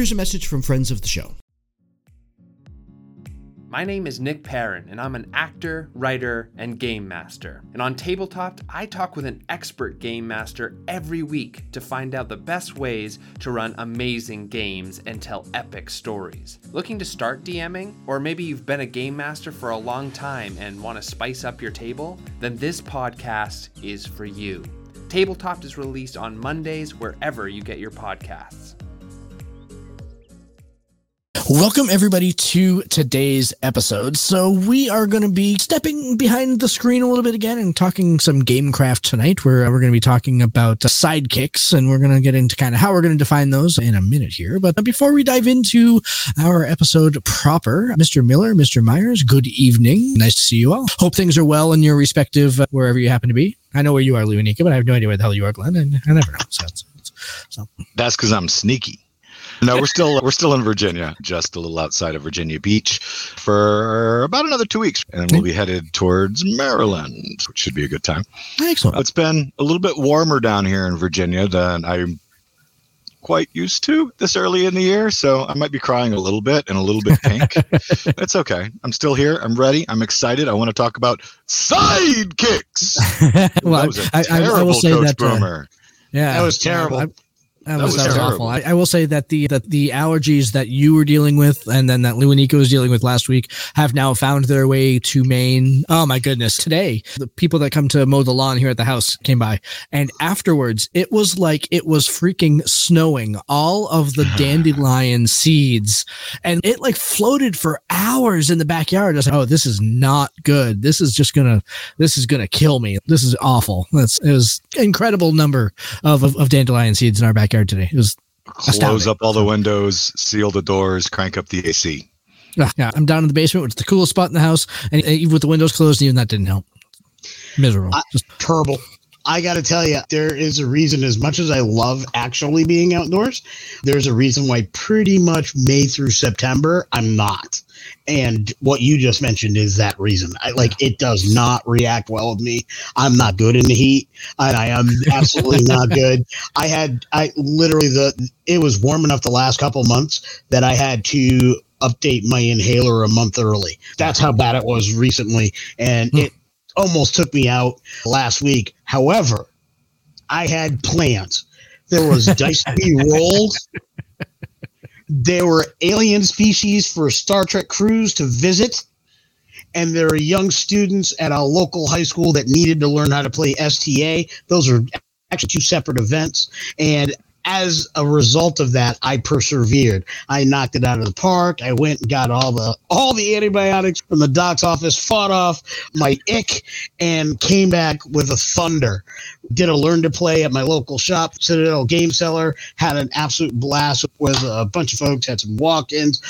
Here's a message from friends of the show. My name is Nick Perrin, and I'm an actor, writer, and game master. And on Tabletop, I talk with an expert game master every week to find out the best ways to run amazing games and tell epic stories. Looking to start DMing? Or maybe you've been a game master for a long time and want to spice up your table? Then this podcast is for you. Tabletop is released on Mondays wherever you get your podcasts. Welcome, everybody, to today's episode. So, we are going to be stepping behind the screen a little bit again and talking some Gamecraft tonight, where we're going to be talking about uh, sidekicks, and we're going to get into kind of how we're going to define those in a minute here. But before we dive into our episode proper, Mr. Miller, Mr. Myers, good evening. Nice to see you all. Hope things are well in your respective uh, wherever you happen to be. I know where you are, Leonika, but I have no idea where the hell you are, Glen. and I never know. So, so. That's because I'm sneaky. No, we're still we're still in Virginia, just a little outside of Virginia Beach, for about another two weeks, and we'll be headed towards Maryland, which should be a good time. Excellent. It's been a little bit warmer down here in Virginia than I'm quite used to this early in the year, so I might be crying a little bit and a little bit pink. it's okay. I'm still here. I'm ready. I'm excited. I want to talk about sidekicks. well, that was a I, I, terrible I will say Coach that. Uh, Boomer. yeah, That was terrible. I- that, That was, was that was awful. I, I will say that the that the allergies that you were dealing with, and then that Lou and Nico was dealing with last week, have now found their way to Maine. Oh my goodness! Today, the people that come to mow the lawn here at the house came by, and afterwards, it was like it was freaking snowing. All of the dandelion seeds, and it like floated for hours in the backyard. I was like, oh, this is not good. This is just gonna this is gonna kill me. This is awful. That's it was incredible number of, of, of dandelion seeds in our backyard today. It was Close Astounding. up all the windows, seal the doors, crank up the AC. yeah. I'm down in the basement, which is the coolest spot in the house, and even with the windows closed, even that didn't help. Miserable. Just Terrible. I got to tell you, there is a reason, as much as I love actually being outdoors, there's a reason why pretty much May through September, I'm not. And what you just mentioned is that reason. I like it does not react well with me. I'm not good in the heat, and I am absolutely not good. I had I literally the it was warm enough the last couple months that I had to update my inhaler a month early. That's how bad it was recently, and it almost took me out last week. However, I had plans. There was dice to be rolled. There were alien species for Star Trek crews to visit. And there are young students at a local high school that needed to learn how to play STA. Those are actually two separate events. And as a result of that, I persevered. I knocked it out of the park. I went and got all the all the antibiotics from the doc's office, fought off my ick, and came back with a thunder. did a learn to play at my local shop, Citadel Game Cellar. Had an absolute blast with a bunch of folks. Had some walk-ins.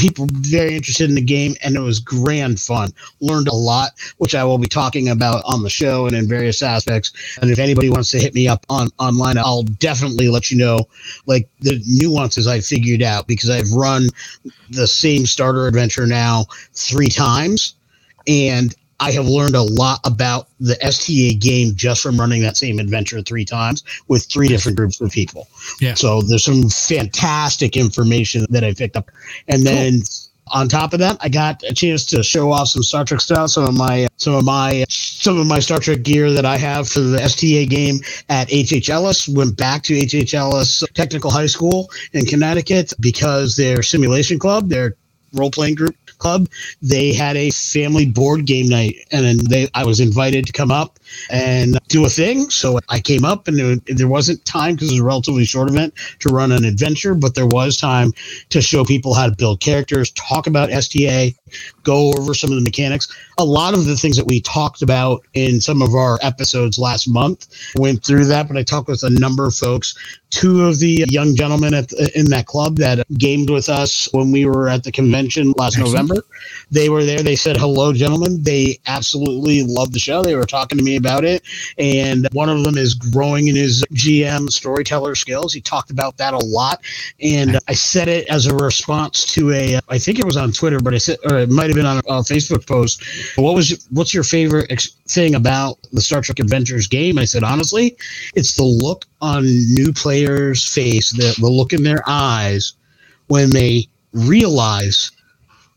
People very interested in the game, and it was grand fun. Learned a lot, which I will be talking about on the show and in various aspects. And if anybody wants to hit me up on online, I'll definitely let you know like the nuances I figured out because I've run the same starter adventure now three times, and I have learned a lot about the STA game just from running that same adventure three times with three different groups of people. Yeah. So there's some fantastic information that I picked up. And then on top of that, I got a chance to show off some Star Trek stuff, some of my some of my some of my Star Trek gear that I have for the STA game at H.H. Ellis. Went back to H.H. Ellis Technical High School in Connecticut because their simulation club, their role playing group club, they had a family board game night, and then they I was invited to come up and do a thing. So I came up, and there, there wasn't time because it was a relatively short event to run an adventure, but there was time to show people how to build characters, talk about STA, go over some of the mechanics. A lot of the things that we talked about in some of our episodes last month went through that, but I talked with a number of folks. Two of the young gentlemen at the, in that club that gamed with us when we were at the convention last Excellent. November, they were there. They said hello, gentlemen. They absolutely loved the show. They were talking to me about it, and one of them is growing in his GM storyteller skills. He talked about that a lot, and I said it as a response to a, I think it was on Twitter, but I said, or it might have been on a, a Facebook post. What was what's your favorite ex- thing about the Star Trek Adventures game? I said honestly, it's the look on new players' face, the, the look in their eyes when they realize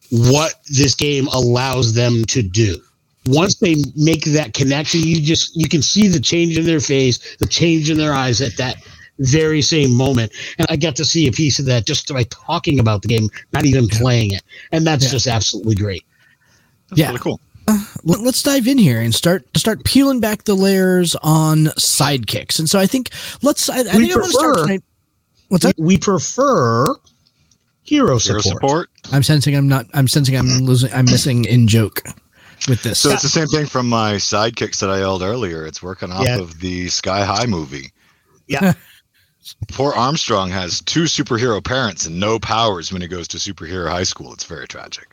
what this game allows them to do. Once they make that connection, you just you can see the change in their face, the change in their eyes at that very same moment. And I got to see a piece of that just by talking about the game, not even playing it. And that's Yeah. just absolutely great. That's Yeah. really cool. Uh, let- let's dive in here and start start peeling back the layers on sidekicks. And so I think let's. I, I think I want to start prefer- tonight. What's that? We prefer hero Hero support. support. I'm sensing I'm not. I'm sensing I'm losing. I'm missing in joke with this. So it's the same thing from my sidekicks that I yelled earlier. It's working off Yeah. of the Sky High movie. Yeah. Poor Armstrong has two superhero parents and no powers when he goes to superhero high school. It's very tragic.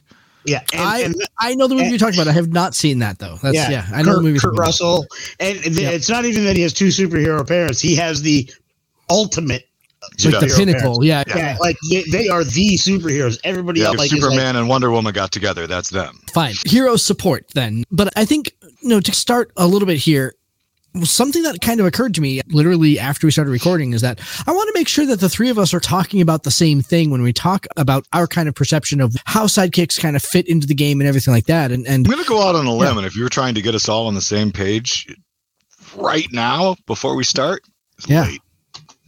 Yeah. And, I and I know the movie and- you're talking about. I have not seen that though. That's yeah. I know the movie. you're Kurt. Russell, and th- Yep. it's not even that he has two superhero parents. He has the ultimate. It's like the pinnacle. Yeah. parents. Yeah, like they, they are the superheroes. Everybody Yeah, else if like Superman like, and Wonder Woman got together, that's them. Fine. Hero support then. But I think you know to start a little bit here. Something that kind of occurred to me literally after we started recording is that I want to make sure that the three of us are talking about the same thing when we talk about our kind of perception of how sidekicks kind of fit into the game and everything like that. And and I'm going to go out on a limb, and if you're trying to get us all on the same page right now before we start, it's Yeah. late.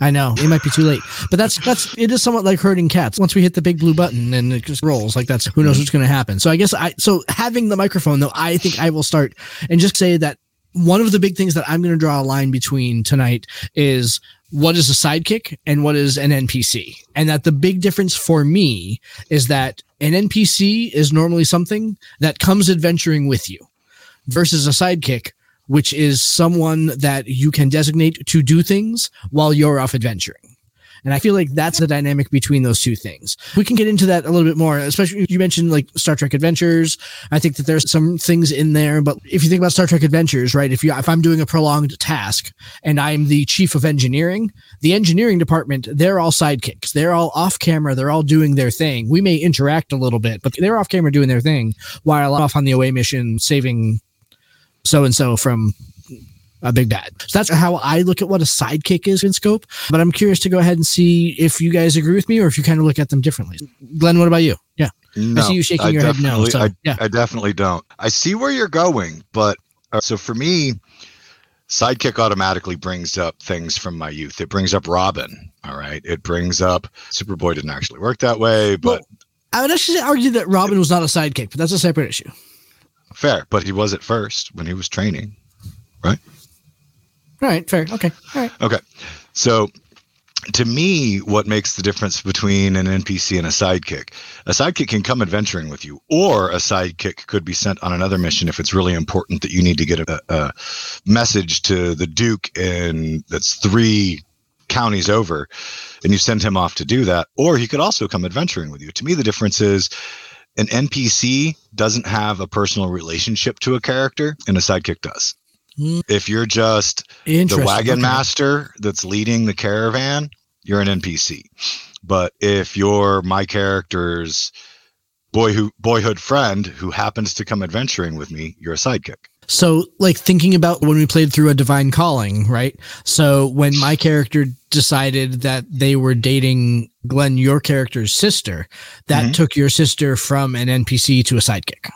I know it might be too late, but that's that's it is somewhat like herding cats. Once we hit the big blue button and it just rolls, like that's who knows what's going to happen. So I guess I so having the microphone though, I think I will start and just say that one of the big things that I'm going to draw a line between tonight is what is a sidekick and what is an NPC, and that the big difference for me is that an NPC is normally something that comes adventuring with you, versus a sidekick which is someone that you can designate to do things while you're off adventuring. And I feel like that's the dynamic between those two things. We can get into that a little bit more, especially you mentioned like Star Trek Adventures. I think that there's some things in there, but if you think about Star Trek Adventures, right? If you if I'm doing a prolonged task and I'm the chief of engineering, the engineering department, they're all sidekicks. They're all off camera, they're all doing their thing. We may interact a little bit, but they're off camera doing their thing while I'm off on the away mission saving so and so from a big bad. So that's how I look at what a sidekick is in scope. But I'm curious to go ahead and see if you guys agree with me or if you kind of look at them differently. Glen, what about you? Yeah. No, see you shaking I your head no, so, I, yeah. I definitely don't. I see where you're going, but uh, so for me, Sidekick automatically brings up things from my youth. It brings up Robin. All right. It brings up Superboy didn't actually work that way, but Well, I would actually argue that Robin was not a sidekick, but that's a separate issue. Fair. But he was at first when he was training. Right? All right, fair. Okay. All right. Okay. So to me, what makes the difference between an NPC and a sidekick? A sidekick can come adventuring with you, or a sidekick could be sent on another mission if it's really important that you need to get a, a message to the Duke, and that's three counties over, and you send him off to do that. Or he could also come adventuring with you. To me, the difference is an NPC doesn't have a personal relationship to a character, and a sidekick does. Mm. If you're just the wagon Okay. master that's leading the caravan, you're an NPC. But if you're my character's boy who boyhood friend who happens to come adventuring with me, you're a sidekick. So, like thinking about when we played through a divine calling, right? So, when my character decided that they were dating Glen, your character's sister, that Mhm. took your sister from an NPC to a sidekick.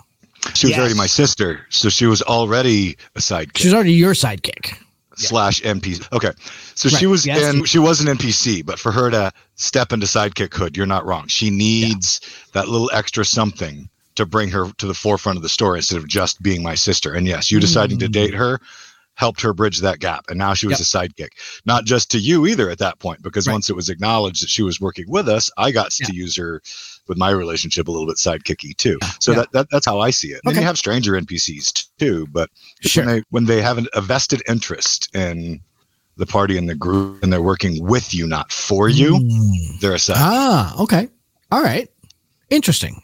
She was Yes. already my sister, so she was already a sidekick She was already your sidekick. slash NPC. Okay, so she was yes. in. She was an NPC, but for her to step into sidekick hood, you're not wrong. She needs that little extra something to bring her to the forefront of the story instead of just being my sister. And yes, you deciding to Mm. date her helped her bridge that gap, and now she was Yep. a sidekick. Not just to you either at that point, because Right. once it was acknowledged that she was working with us, I got Yeah. to use her with my relationship a little bit sidekicky too. So Yeah. that, that that's how I see it. And Okay. you have stranger NPCs too, but Sure. when they when they have an, a vested interest in the party and the group and they're working with you not for you Mm. they're a side Ah, okay. All right. Interesting.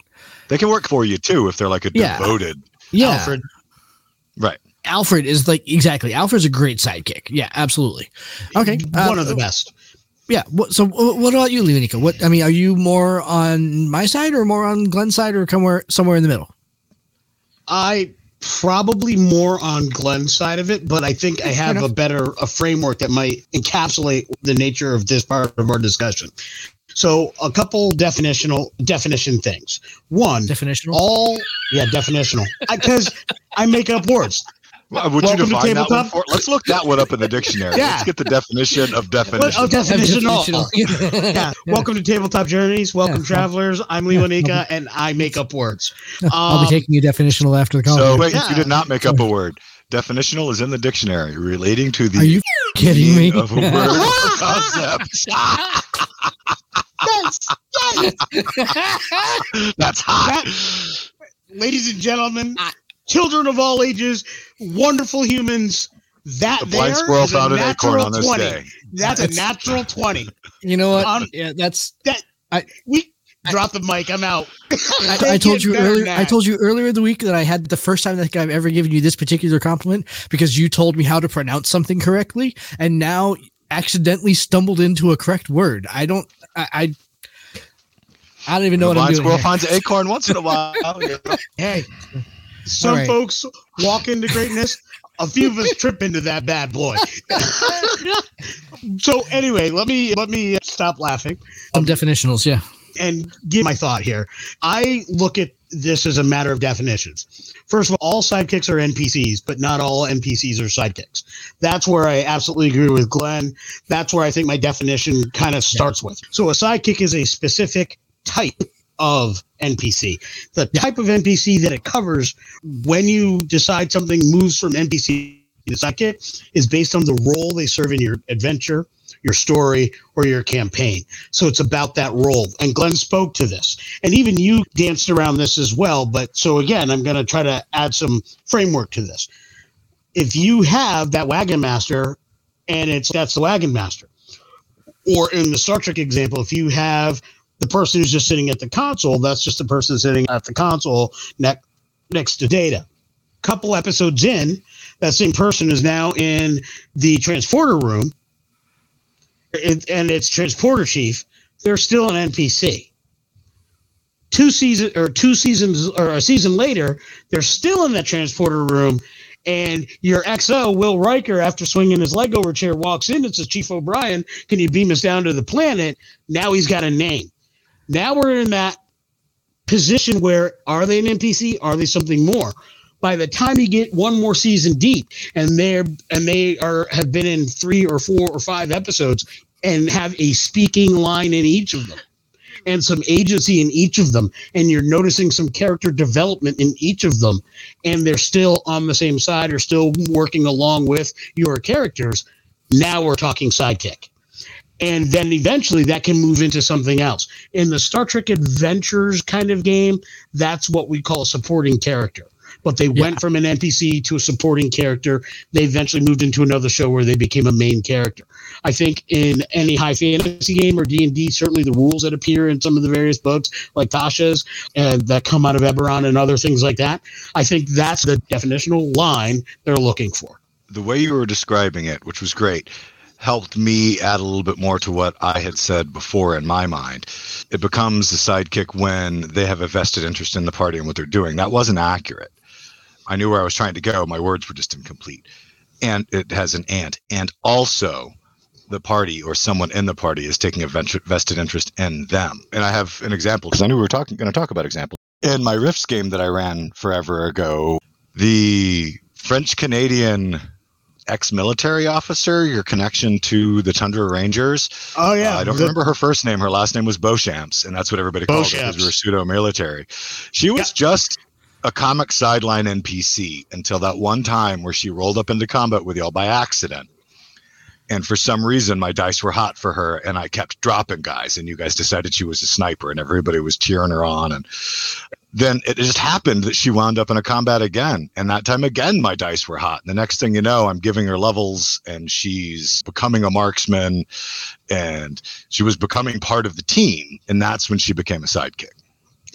They can work for you too if they're like a Yeah. devoted Yeah. Alfred. right Alfred is like exactly. Alfred's a great sidekick. Yeah, absolutely. Okay. One uh, of the best. Yeah. So, what about you, Leonika? What I mean, are you more on my side or more on Glen's side, or somewhere somewhere in the middle? I probably more on Glen's side of it, but I think I have a better a framework that might encapsulate the nature of this part of our discussion. So, a couple definitional definition things. One, Definitional. all yeah, definitional. Because I make up words. well, would Welcome you to define that one tabletop. for let's look that one up in the dictionary Yeah. let's get the definition of definition Oh, definitional. Definitional. Yeah. Welcome to Tabletop Journeys. Welcome, Yeah. travelers. I'm Lee Wanika, and I make up words. I'll be Um, taking you definitional after the call. so wait Yeah. you did not make up a word definitional is in the dictionary relating to the Are you kidding me? meaning of a word or concept yes, yes. that's hot ladies and gentlemen, children of all ages, wonderful humans. That the blind there squirrel is a found an acorn natural on this 20. day That's a natural 20. you know what? Um, yeah, that's. That. I, we drop the mic. I'm out. I, I told you earlier. I told you earlier in the week that I had the first time that I've ever given you this particular compliment because you told me how to pronounce something correctly, and now accidentally stumbled into a correct word. I don't. I. I, I don't even know the what I'm doing. squirrel here. finds an acorn once in a while Hey, some right. folks walk into greatness. A few of us trip into that bad boy. so anyway, let me let me stop laughing. Some definitionals, yeah. And give my thought here. I look at this as a matter of definitions. First of all, all sidekicks are NPCs, but not all NPCs are sidekicks. That's where I absolutely agree with Glen. That's where I think my definition kind of starts with. So a sidekick is a specific type of NPC. The type of NPC that it covers when you decide something moves from NPC to sidekick is based on the role they serve in your adventure, your story, or your campaign. So it's about that role. And Glen spoke to this. And even you danced around this as well. But so again, I'm going to try to add some framework to this. If you have that wagon master and it's that's the wagon master, or in the Star Trek example, if you have the person who's just sitting at the console, that's just the person sitting at the console ne- next to Data. Couple episodes in, that same person is now in the transporter room it, and it's transporter chief, they're still an NPC. Two season or two seasons or a season later, they're still in that transporter room, and your XO Will Riker, after swinging his leg over chair, walks in and says, "Chief O'Brien, can you beam us down to the planet?" Now he's got a name. Now we're in that position where are they an NPC? Are they something more? By the time you get one more season deep, and they're and they are have been in three or four or five episodes, and have a speaking line in each of them and some agency in each of them and you're noticing some character development in each of them and they're still on the same side or still working along with your characters now we're talking sidekick And then eventually that can move into something else. In the Star Trek Adventures kind of game, that's what we call supporting character. But they yeah. went from an NPC to a supporting character. They eventually moved into another show where they became a main character. I think in any high fantasy game or D and D, certainly the rules that appear in some of the various books, like Tasha's, and that come out of Eberron and other things like that, I think that's the definitional line they're looking for. The way you were describing it, which was great, helped me add a little bit more to what I had said before in my mind. It becomes a sidekick when they have a vested interest in the party and what they're doing. That wasn't accurate. I knew where I was trying to go. My words were just incomplete. And it has an and. And also, the party or someone in the party is taking a vested interest in them. And I have an example because I knew we were talking going to talk about examples. In my Rifts game that I ran forever ago, the French Canadian ex-military officer, your connection to the Tundra Rangers. Oh yeah, uh, I don't the, remember her first name. Her last name was Beauchamps, and that's what everybody called her because we were pseudo-military. She was yeah. just a comic sideline NPC until that one time where she rolled up into combat with y'all by accident. And for some reason, my dice were hot for her, and I kept dropping guys. And you guys decided she was a sniper, and everybody was cheering her on. And then it just happened that she wound up in a combat again. And that time again, my dice were hot. And the next thing you know, I'm giving her levels and she's becoming a marksman and she was becoming part of the team. And that's when she became a sidekick.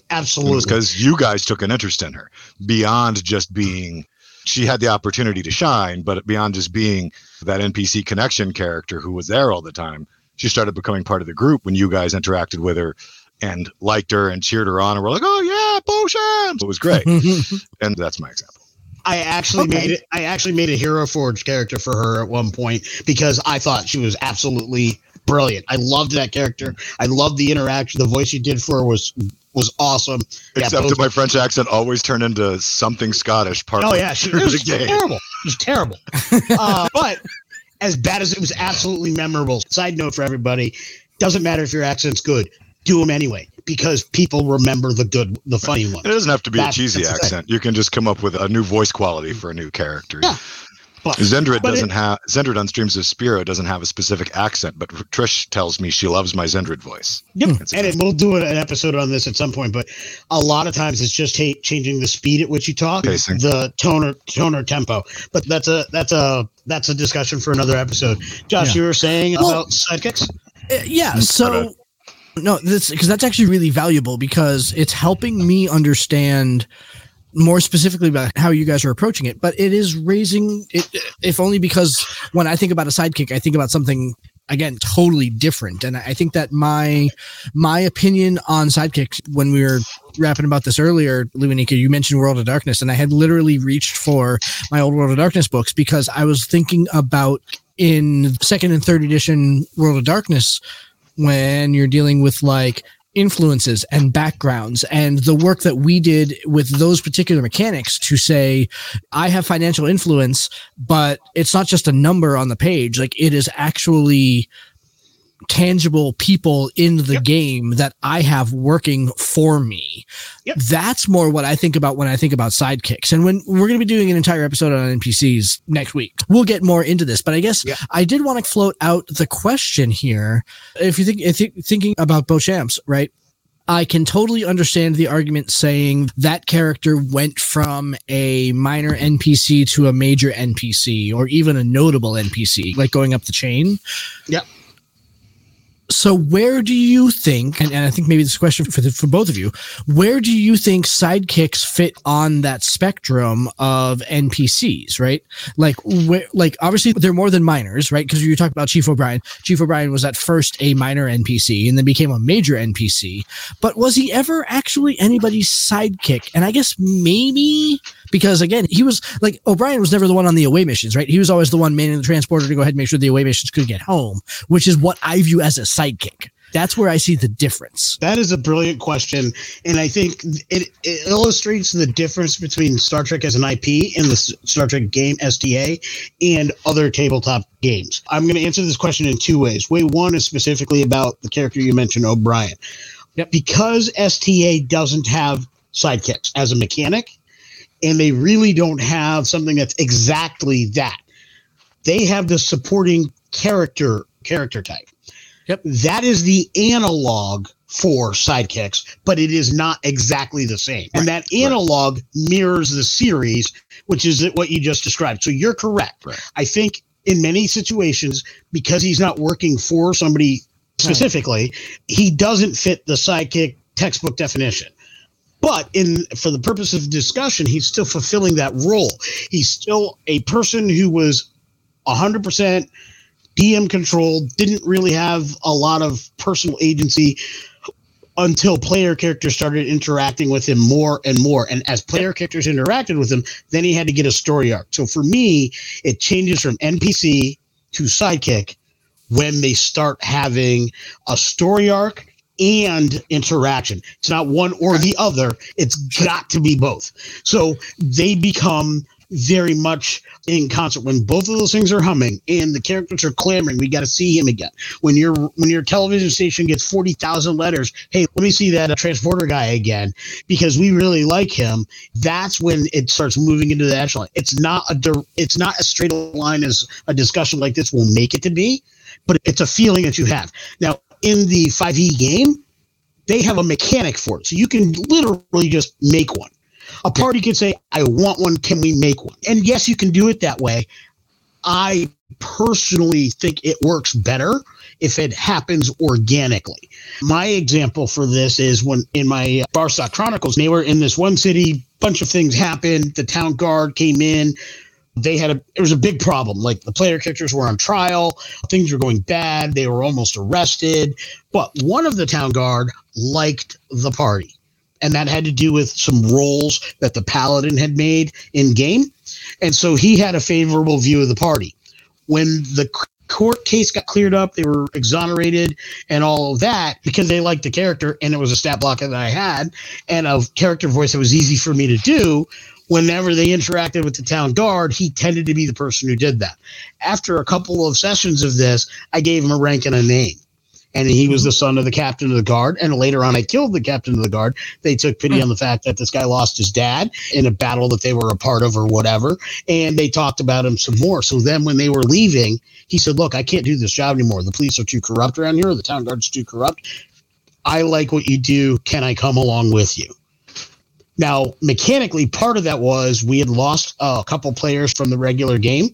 Absolutely. Because you guys took an interest in her beyond just being, she had the opportunity to shine, but beyond just being that NPC connection character who was there all the time, she started becoming part of the group when you guys interacted with her and liked her and cheered her on and were like, "Oh yeah, potions!" It was great, and that's my example. I actually okay. made it. I actually made a Hero Forge character for her at one point because I thought she was absolutely brilliant. I loved that character. I loved the interaction. The voice you did for her was was awesome. Except yeah, that my French accent always turned into something Scottish. Part oh yeah, she, it was terrible. It was terrible. uh, but as bad as it was, absolutely memorable. Side note for everybody: doesn't matter if your accent's good do them anyway because people remember the good, the funny one. It doesn't have to be that's, a cheesy accent. You can just come up with a new voice quality for a new character. Yeah. But, Zendrid but doesn't it, have Zendrid on Streams of Spiro doesn't have a specific accent, but Trish tells me she loves my Zendrid voice. Yep, and it, we'll do an episode on this at some point. But a lot of times it's just hate changing the speed at which you talk, Pacing. the tone or tone or tempo. But that's a that's a that's a discussion for another episode. Josh, yeah. you were saying well, about sidekicks. Uh, yeah, so no, this because that's actually really valuable because it's helping me understand more specifically about how you guys are approaching it. But it is raising it, if only because when I think about a sidekick, I think about something again totally different. And I think that my my opinion on sidekicks when we were rapping about this earlier, Luanika, you mentioned World of Darkness, and I had literally reached for my old World of Darkness books because I was thinking about in second and third edition World of Darkness when you're dealing with like influences and backgrounds and the work that we did with those particular mechanics to say i have financial influence but it's not just a number on the page. Like it is actually tangible people in the yep. game that I have working for me. Yep. That's more what I think about when I think about sidekicks. And when we're going to be doing an entire episode on NPCs next week, we'll get more into this. But I guess yep. I did want to float out the question here. If you think, if you thinking about Beauchamps, right? I can totally understand the argument saying that character went from a minor NPC to a major NPC or even a notable NPC, like going up the chain. Yep. So where do you think, and, and I think maybe this question for the, for both of you, where do you think sidekicks fit on that spectrum of NPCs? Right, like where, like obviously they're more than minors, right? Because you talked about Chief O'Brien. Chief O'Brien was at first a minor NPC and then became a major NPC. But was he ever actually anybody's sidekick? And I guess maybe because again, he was like O'Brien was never the one on the away missions, right? He was always the one manning the transporter to go ahead and make sure the away missions could get home, which is what I view as a sidekick. That's where I see the difference. That is a brilliant question. And I think it, it, illustrates the difference between Star Trek as an IP and the Star Trek game STA and other tabletop games. I'm going to answer this question in two ways. Way one is specifically about the character you mentioned, O'Brien. Yep. Because STA doesn't have sidekicks as a mechanic, and they really don't have something that's exactly that. They have the supporting character character type. Yep. That is the analog for sidekicks, but it is not exactly the same. Right. And that analog right. mirrors the series, which is what you just described. So you're correct. Right. I think in many situations, because he's not working for somebody specifically, he doesn't fit the sidekick textbook definition. But in for the purpose of discussion, he's still fulfilling that role. He's still a person who was 100% DM controlled, didn't really have a lot of personal agency until player characters started interacting with him more and more. And as player characters interacted with him, then he had to get a story arc. So for me, it changes from NPC to sidekick when they start having a story arc and interaction. It's not one or the other. It's got to be both. So they become very much in concert. When both of those things are humming and the characters are clamoring we got to see him again. When your when your television station gets 40,000 letters hey let me see that uh, transporter guy again because we really like him that's when it starts moving into the echelon. It's not a it's not a straight line as a discussion like this will make it to be but it's a feeling that you have. Now in the 5e game they have a mechanic for it. So you can literally just make one a party could say, I want one. Can we make one? And yes, you can do it that way. I personally think it works better if it happens organically. My example for this is when in my Barstock Chronicles, they were in this one city, bunch of things happened. The town guard came in. They had a it was a big problem. Like the player characters were on trial, things were going bad, they were almost arrested. But one of the town guard liked the party and that had to do with some rolls that the paladin had made in game and so he had a favorable view of the party. When the court case got cleared up they were exonerated and all of that because they liked the character and it was a stat block that i had and a character voice that was easy for me to do. Whenever they interacted with the town guard he tended to be the person who did that. After a couple of sessions of this i gave him a rank and a name and he was the son of the captain of the guard. And later on, I killed the captain of the guard. They took pity hmm. on the fact that this guy lost his dad in a battle that they were a part of or whatever. And they talked about him some more. So then when they were leaving, he said, Look, I can't do this job anymore. The police are too corrupt around here. The town guard's too corrupt. I like what you do. Can I come along with you? Now, mechanically, part of that was we had lost a couple players from the regular game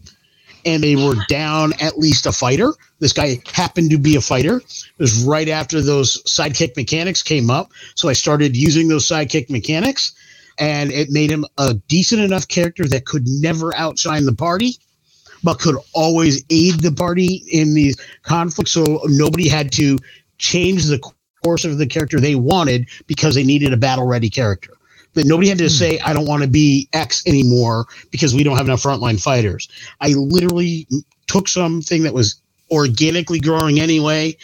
and they were down at least a fighter. This guy happened to be a fighter. It was right after those sidekick mechanics came up. So I started using those sidekick mechanics, and it made him a decent enough character that could never outshine the party, but could always aid the party in these conflicts. So nobody had to change the course of the character they wanted because they needed a battle ready character that nobody had to hmm. say, I don't want to be X anymore because we don't have enough frontline fighters. I literally took something that was organically growing anyway,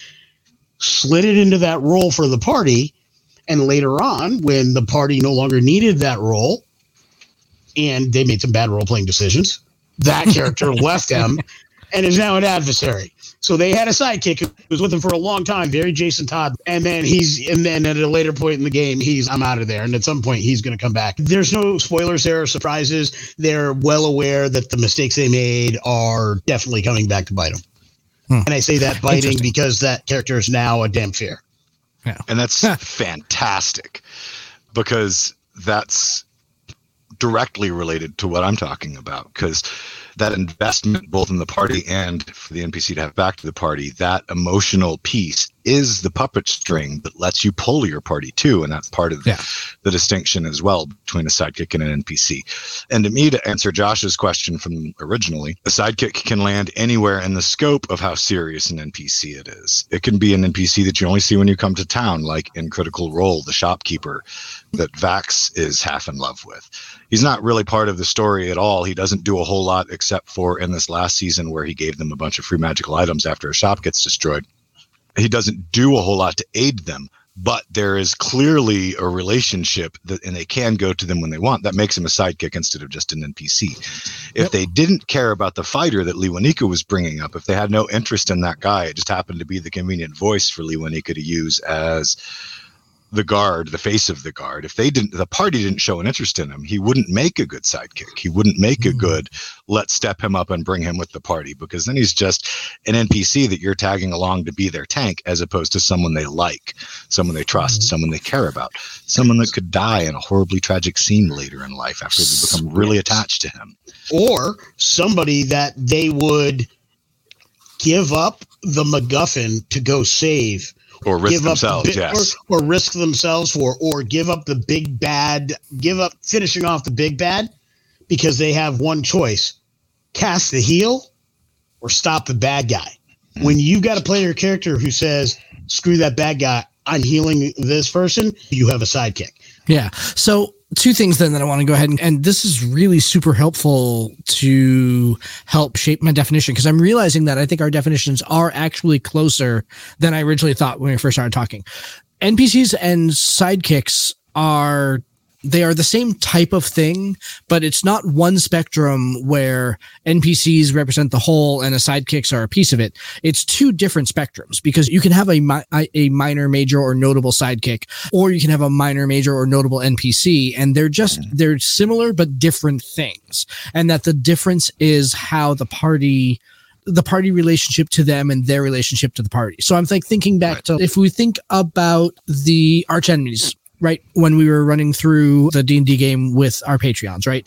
slid it into that role for the party. And later on, when the party no longer needed that role and they made some bad role playing decisions, that character left them and is now an adversary. So they had a sidekick who was with him for a long time, very Jason Todd. And then he's, and then at a later point in the game, he's, I'm out of there. And at some point, he's going to come back. There's no spoilers there or surprises. They're well aware that the mistakes they made are definitely coming back to bite them. Hmm. And I say that biting because that character is now a Dhampir. Yeah. And that's fantastic because that's directly related to what I'm talking about. Because that investment both in the party and for the npc to have back to the party that emotional piece is the puppet string that lets you pull your party too and that's part of yeah. the distinction as well between a sidekick and an npc and to me to answer josh's question from originally a sidekick can land anywhere in the scope of how serious an npc it is it can be an npc that you only see when you come to town like in critical role the shopkeeper that vax is half in love with he's not really part of the story at all he doesn't do a whole lot except for in this last season where he gave them a bunch of free magical items after a shop gets destroyed. He doesn't do a whole lot to aid them, but there is clearly a relationship that, and they can go to them when they want. That makes him a sidekick instead of just an NPC. If yep. they didn't care about the fighter that Lee Wanika was bringing up, if they had no interest in that guy, it just happened to be the convenient voice for Lee Wanika to use as the guard, the face of the guard, if they didn't, the party didn't show an interest in him, he wouldn't make a good sidekick. He wouldn't make a Mm. good, let's step him up and bring him with the party because then he's just an NPC that you're tagging along to be their tank as opposed to someone they like, someone they trust, Mhm. someone they care about, someone that could die in a horribly tragic scene later in life after they become really attached to him. or somebody that they would give up the MacGuffin to go save, Or risk give themselves, up the, yes. or, or risk themselves for, or give up the big bad, give up finishing off the big bad because they have one choice: cast the heal or stop the bad guy. Hmm. When you've got a player character who says, "Screw that bad guy," I'm healing this person. You have a sidekick. Yeah. So two things then that I want to go ahead and, and this is really super helpful to help shape my definition because I'm realizing that I think our definitions are actually closer than I originally thought when we first started talking. NPCs and sidekicks are they are the same type of thing, but it's not one spectrum where NPCs represent the whole and the sidekicks are a piece of it. It's two different spectrums because you can have a mi- a minor, major, or notable sidekick, or you can have a minor, major, or notable NPC, and they're just they're similar but different things, and that the difference is how the party the party relationship to them and their relationship to the party. So I'm like thinking back Right. to if we think about the arch enemies, right? When we were running through the D&D game with our Patreons, right?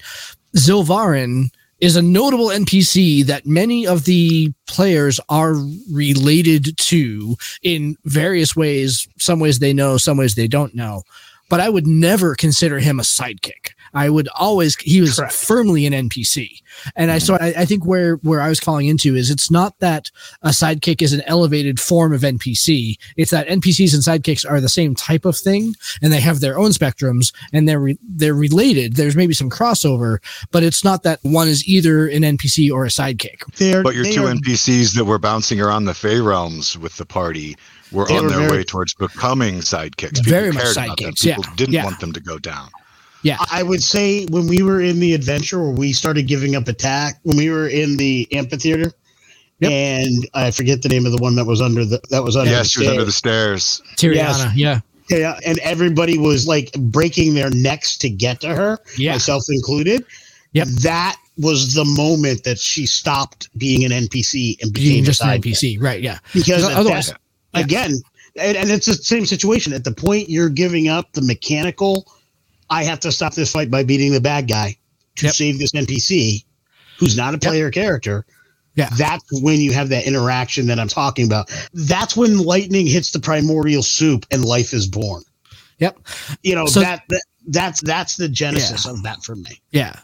Zilvarin is a notable NPC that many of the players are related to in various ways. Some ways they know, some ways they don't know. But I would never consider him a sidekick. I would always he was Correct. firmly an NPC. And I so mm-hmm. I, I think where where I was falling into is it's not that a sidekick is an elevated form of NPC. It's that NPCs and sidekicks are the same type of thing, and they have their own spectrums, and they're re- they're related. There's maybe some crossover, but it's not that one is either an NPC or a sidekick. They're, But your two are- NPCs that were bouncing around the Fey realms with the party were on were their very- way towards becoming sidekicks. People Very much cared about them. sidekicks, yeah, People didn't yeah. want them to go down. I would say when we were in the adventure where we started giving up attack, when we were in the amphitheater, Yep. and I forget the name of the one that was under the that was under Yeah, the she was under the stairs. stairs. Tyriana, Yes. yeah, yeah, and everybody was like breaking their necks to get to her, yeah, myself included. Yep. That was the moment that she stopped being an NPC and became being a just an sidekick. NPC, right? Yeah, Because Because otherwise- that- again, and, and it's the same situation. At the point you're giving up the mechanical, I have to stop this fight by beating the bad guy to Yep. save this NPC who's not a player character. Yeah. That's when you have that interaction that I'm talking about. That's when lightning hits the primordial soup and life is born. Yep. You know, So- that, that that's that's the genesis of that for me. Yeah.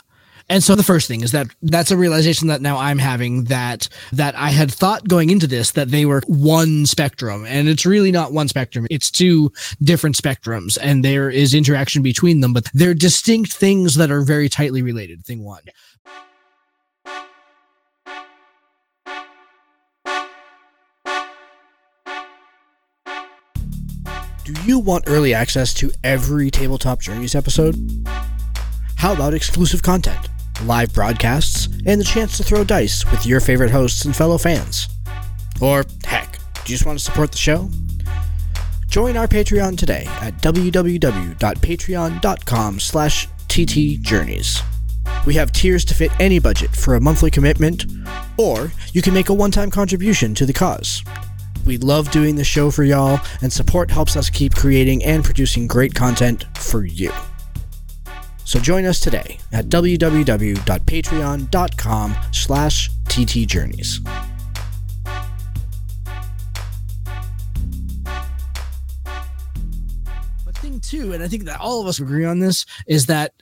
And so the first thing is that that's a realization that now I'm having that that I had thought going into this that they were one spectrum and it's really not one spectrum. It's two different spectrums and there is interaction between them, but they're distinct things that are very tightly related. Thing one. Do you want early access to every Tabletop Journeys episode? How about exclusive content, live broadcasts, and the chance to throw dice with your favorite hosts and fellow fans? Or heck, do you just want to support the show? Join our Patreon today at www.patreon.com slash ttjourneys. We have tiers to fit any budget for a monthly commitment, or you can make a one-time contribution to the cause. We love doing the show for y'all, and support helps us keep creating and producing great content for you. So join us today at www.patreon.com slash ttjourneys. But thing two, and I think that all of us agree on this, is that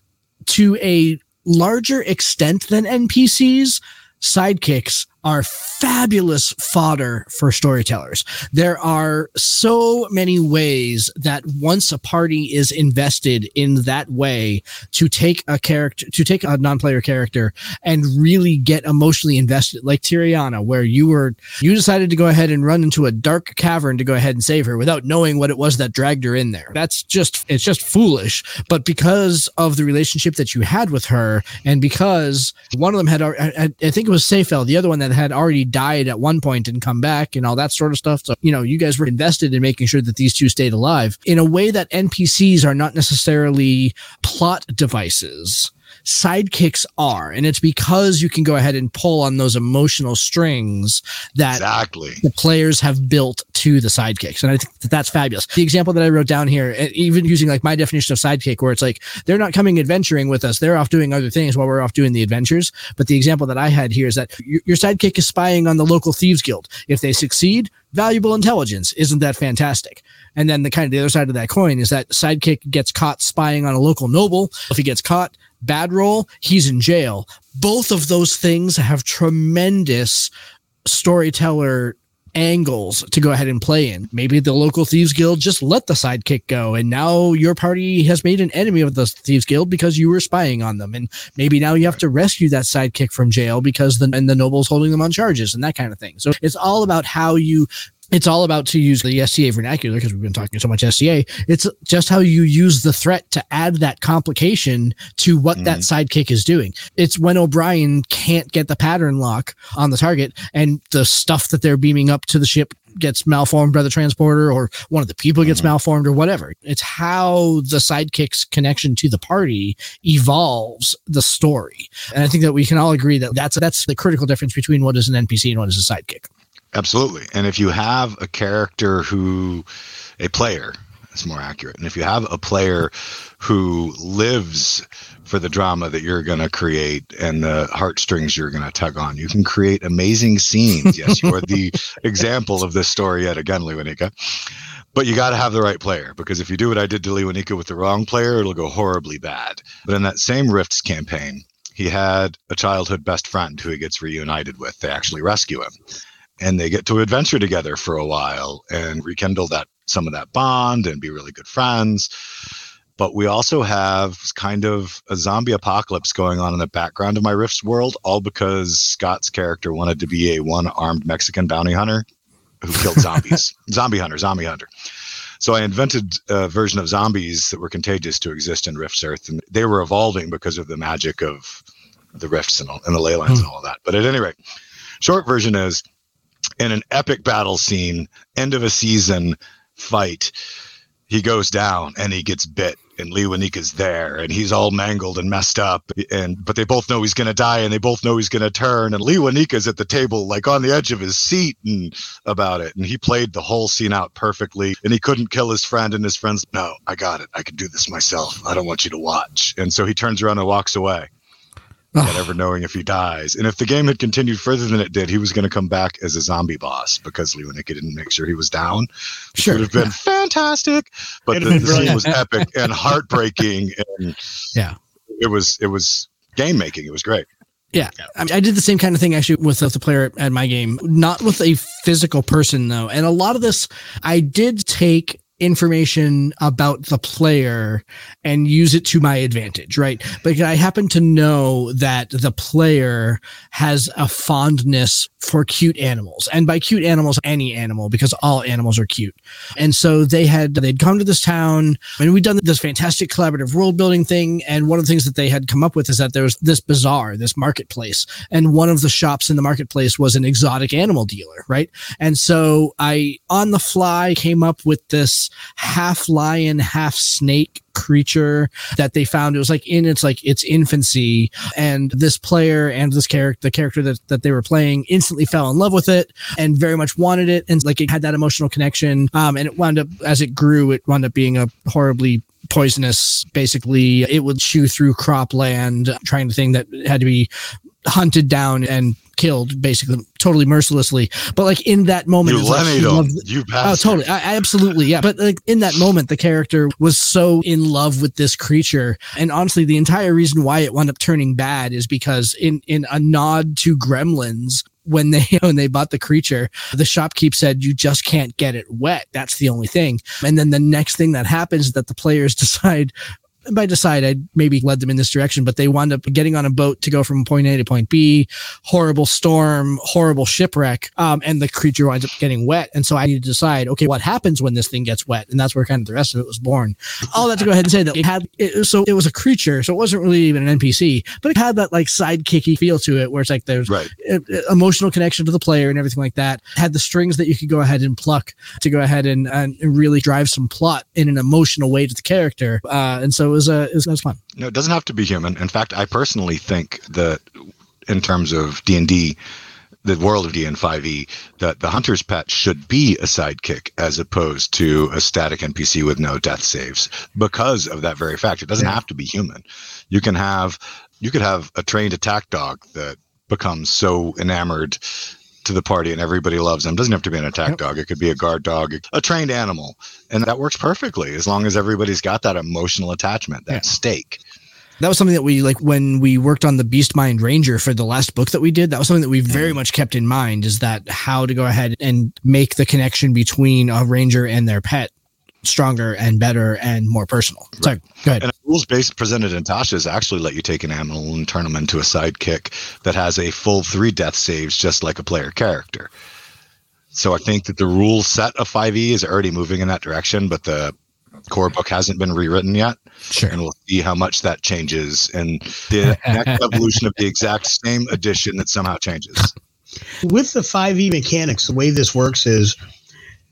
to a larger extent than NPCs, sidekicks are fabulous fodder for storytellers. There are so many ways that once a party is invested in that way to take a character, to take a non-player character and really get emotionally invested, like Tyriana, where you were, you decided to go ahead and run into a dark cavern to go ahead and save her without knowing what it was that dragged her in there. That's just, it's just foolish. But because of the relationship that you had with her and because one of them had, I, think it was Seyfel, the other one that had already died at one point and come back and all that sort of stuff. So, you know, you guys were invested in making sure that these two stayed alive in a way that NPCs are not necessarily plot devices sidekicks are. And it's because you can go ahead and pull on those emotional strings that exactly the players have built to the sidekicks. And I think that that's fabulous. The example that I wrote down here, even using like my definition of sidekick, where it's like they're not coming adventuring with us, they're off doing other things while we're off doing the adventures. But the example that I had here is that your sidekick is spying on the local thieves guild. If they succeed, valuable intelligence. Isn't that fantastic? And then the kind of the other side of that coin is that sidekick gets caught spying on a local noble. If he gets caught, bad role, he's in jail. Both of those things have tremendous storyteller angles to go ahead and play in. Maybe the local thieves guild just let the sidekick go and now your party has made an enemy of the thieves guild because you were spying on them and maybe now you have to rescue that sidekick from jail because the and the noble's holding them on charges and that kind of thing. So it's all about how you it's all about to use the STA vernacular because we've been talking so much STA. It's just how you use the threat to add that complication to what mm. that mm-hmm. sidekick is doing. It's when O'Brien can't get the pattern lock on the target and the stuff that they're beaming up to the ship gets malformed by the transporter or one of the people gets mm-hmm. malformed or whatever. It's how the sidekick's connection to the party evolves the story. And I think that we can all agree that that's that's the critical difference between what is an NPC and what is a sidekick. Absolutely. And if you have a character who, a player, is more accurate. And if you have a player who lives for the drama that you're going to create and the heartstrings you're going to tug on, you can create amazing scenes. yes, you are the example of this story yet again, Lewanika. But you got to have the right player because if you do what I did to Lewanika with the wrong player, it'll go horribly bad. But in that same Rifts campaign, he had a childhood best friend who he gets reunited with. They actually rescue him and they get to adventure together for a while and rekindle that some of that bond and be really good friends but we also have kind of a zombie apocalypse going on in the background of my Rifts world all because scott's character wanted to be a one-armed mexican bounty hunter who killed zombies zombie hunter zombie hunter so I invented a version of zombies that were contagious to exist in Rifts Earth, and they were evolving because of the magic of the rifts and, all, and the ley lines mm. and all that. But at any rate, short version is in an epic battle scene, end of a season fight, he goes down and he gets bit and Lee is there and he's all mangled and messed up and but they both know he's gonna die and they both know he's gonna turn and Lee is at the table like on the edge of his seat and about it and he played the whole scene out perfectly and he couldn't kill his friend and his friends no I got it. I can do this myself. I don't want you to watch. And so he turns around and walks away without ever knowing if he dies. And if the game had continued further than it did, he was going to come back as a zombie boss because Lewanika didn't make sure he was down. Sure, It would have been yeah. fantastic, but the, the scene was epic and heartbreaking, and yeah, it was it was game making. It was great. Yeah, I, mean, I, did the same kind of thing actually with uh, the player at my game, not with a physical person though. And a lot of this, I did take information about the player and use it to my advantage, right? But I happen to know that the player has a fondness for cute animals. And by cute animals, any animal, because all animals are cute. And so they had, they'd come to this town and we'd done this fantastic collaborative world building thing. And one of the things that they had come up with is that there was this bazaar, this marketplace. And one of the shops in the marketplace was an exotic animal dealer, right? And so I, on the fly, came up with this half lion, half snake creature that they found. It was like in its like its infancy, and this player and this character, the character that, that they were playing, instantly fell in love with it and very much wanted it, and like it had that emotional connection. Um, and it wound up as it grew, it wound up being a horribly poisonous basically it would chew through cropland trying to thing that had to be hunted down and killed basically totally mercilessly. But like in that moment you like you oh totally. I, absolutely yeah. But like in that moment the character was so in love with this creature. And honestly the entire reason why it wound up turning bad is because in in a nod to gremlins when they when they bought the creature the shopkeep said you just can't get it wet. That's the only thing. And then the next thing that happens is that the players decide by decide, I maybe led them in this direction, but they wound up getting on a boat to go from point A to point B. Horrible storm, horrible shipwreck, um, and the creature winds up getting wet. And so I need to decide, okay, what happens when this thing gets wet? And that's where kind of the rest of it was born. All that to go ahead and say that it had it, so it was a creature, so it wasn't really even an NPC, but it had that like sidekicky feel to it, where it's like there's Right. e- e- emotional connection to the player and everything like that. Had the strings that you could go ahead and pluck to go ahead and, and really drive some plot in an emotional way to the character. Uh, and so it was, uh, it was, it was fun. No, it doesn't have to be human. In fact, I personally think that in terms of D and D, the world of D and 5e, that the hunter's pet should be a sidekick as opposed to a static NPC with no death saves because of that very fact. It doesn't Yeah. have to be human. You can have you could have a trained attack dog that becomes so enamored to the party and everybody loves them. Doesn't have to be an attack Yep. dog. It could be a guard dog, a trained animal. And that works perfectly as long as everybody's got that emotional attachment, that Yeah. stake. That was something that we like when we worked on the Beast Mind Ranger for the last book that we did. That was something that we very mm. much kept in mind is that how to go ahead and make the connection between a ranger and their pet stronger and better and more personal. Sorry, go ahead. And rules based presented in Tasha's actually let you take an animal and turn them into a sidekick that has a full three death saves, just like a player character. So I think that the rule set of 5e is already moving in that direction, but the core book hasn't been rewritten yet. Sure. And we'll see how much that changes and the next evolution of the exact same edition that somehow changes. With the 5e mechanics, the way this works is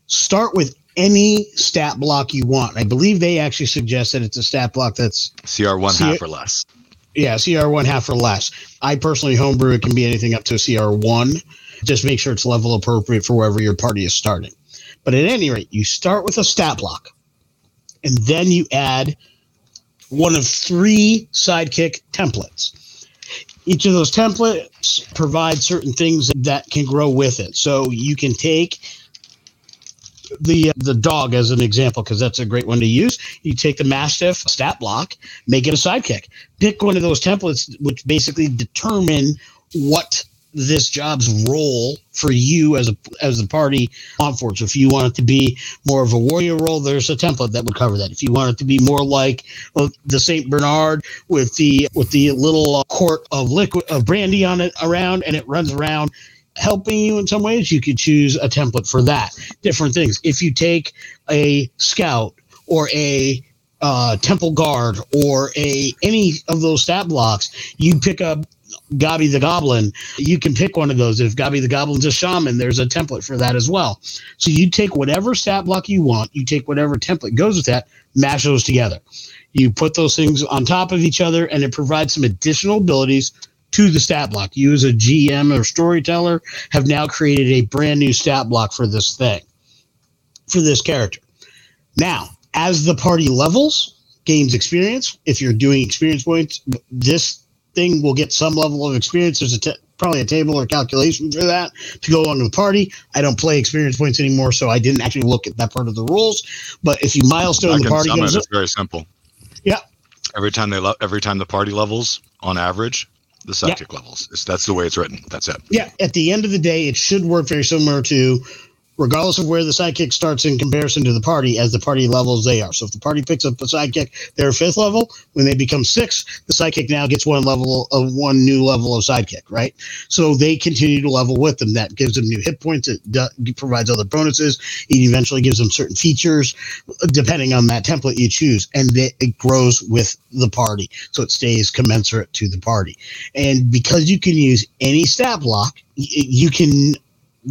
start with any stat block you want. I believe they actually suggest that it's a stat block that's CR one See half or less. yeah, CR one half or less. I personally homebrew it can be anything up to a CR one. Just make sure it's level appropriate for wherever your party is starting. But at any rate, you start with a stat block, and then you add one of three sidekick templates. Each of those templates provide certain things that can grow with it. So you can take the the dog as an example because that's a great one to use. You take the mastiff stat block, make it a sidekick. Pick one of those templates which basically determine what this job's role for you as a as the party on for. If you want it to be more of a warrior role, there's a template that would cover that. If you want it to be more like uh, the Saint Bernard with the with the little uh, quart of liquid of brandy on it around and it runs around helping you in some ways, you could choose a template for that. Different things. If you take a scout or a uh, temple guard or a any of those stat blocks, you pick up Gabi the Goblin. You can pick one of those. If Gabi the Goblin's a shaman, there's a template for that as well. So you take whatever stat block you want, you take whatever template goes with that, mash those together. You put those things on top of each other, and it provides some additional abilities to the stat block. You, as a GM or storyteller, have now created a brand new stat block for this thing, for this character. Now, as the party levels, gains experience. If you're doing experience points, this thing will get some level of experience. There's a t- probably a table or calculation for that to go along with the party. I don't play experience points anymore, so I didn't actually look at that part of the rules. But if you milestone the party it. It's very simple. Yeah. Every time they lo- every time the party levels, on average, the sidekick levels. It's, that's the way it's written. That's it. yeah, at the end of the day, it should work very similar to, regardless of where the sidekick starts in comparison to the party, as the party levels they are. So if the party picks up a sidekick, they're fifth level. When they become six, the sidekick now gets one level of one new level of sidekick, right? So they continue to level with them. That gives them new hit points. It do- provides other bonuses. It eventually gives them certain features, depending on that template you choose, and it grows with the party, so it stays commensurate to the party. And because you can use any stat block, you can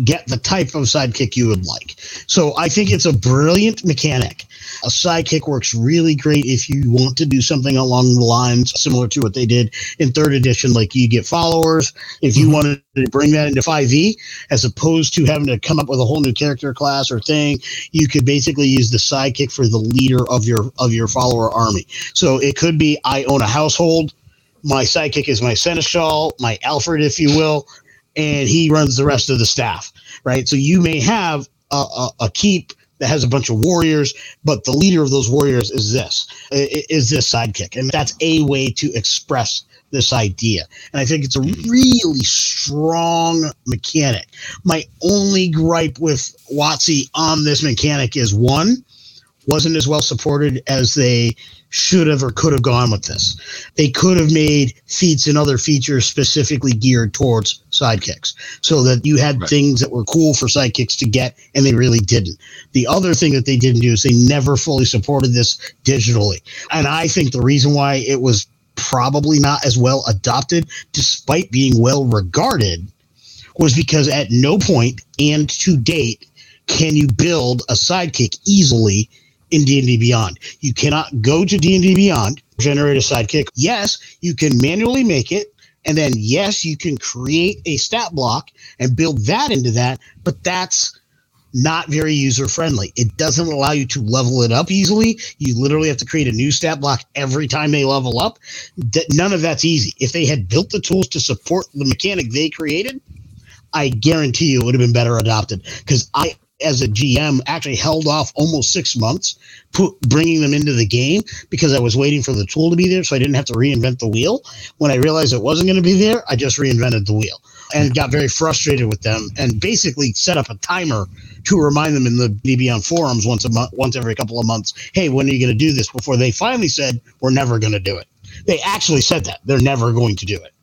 get the type of sidekick you would like. So I think it's a brilliant mechanic. A sidekick works really great if you want to do something along the lines similar to what they did in third edition, like you get followers. If you mm-hmm. wanted to bring that into 5e, as opposed to having to come up with a whole new character class or thing, you could basically use the sidekick for the leader of your of your follower army. So it could be I own a household. My sidekick is my seneschal, my Alfred, if you will, and he runs the rest of the staff, right? So you may have a, a, a keep that has a bunch of warriors, but the leader of those warriors is this, is this sidekick, and that's a way to express this idea. And I think it's a hmm. really strong mechanic. My only gripe with WotC on this mechanic is one, wasn't as well supported as they should have or could have gone with this. They could have made feats and other features specifically geared towards sidekicks so that you had right. things that were cool for sidekicks to get and they really didn't. The other thing that they didn't do is they never fully supported this digitally. And I think the reason why it was probably not as well adopted despite being well regarded was because at no point and to date can you build a sidekick easily in D&D Beyond. You cannot go to D&D Beyond, generate a sidekick. Yes, you can manually make it, and then yes, you can create a stat block and build that into that, but that's not very user friendly. It doesn't allow you to level it up easily. You literally have to create a new stat block every time they level up. That none of that's easy. If they had built the tools to support the mechanic they created, I guarantee you it would have been better adopted because I as a GM actually held off almost six months put, bringing them into the game because I was waiting for the tool to be there so I didn't have to reinvent the wheel. When I realized it wasn't going to be there, I just reinvented the wheel and got very frustrated with them and basically set up a timer to remind them in the DBN forums once a month, once every couple of months. Hey, when are you going to do this? Before they finally said, we're never going to do it. They actually said that they're never going to do it.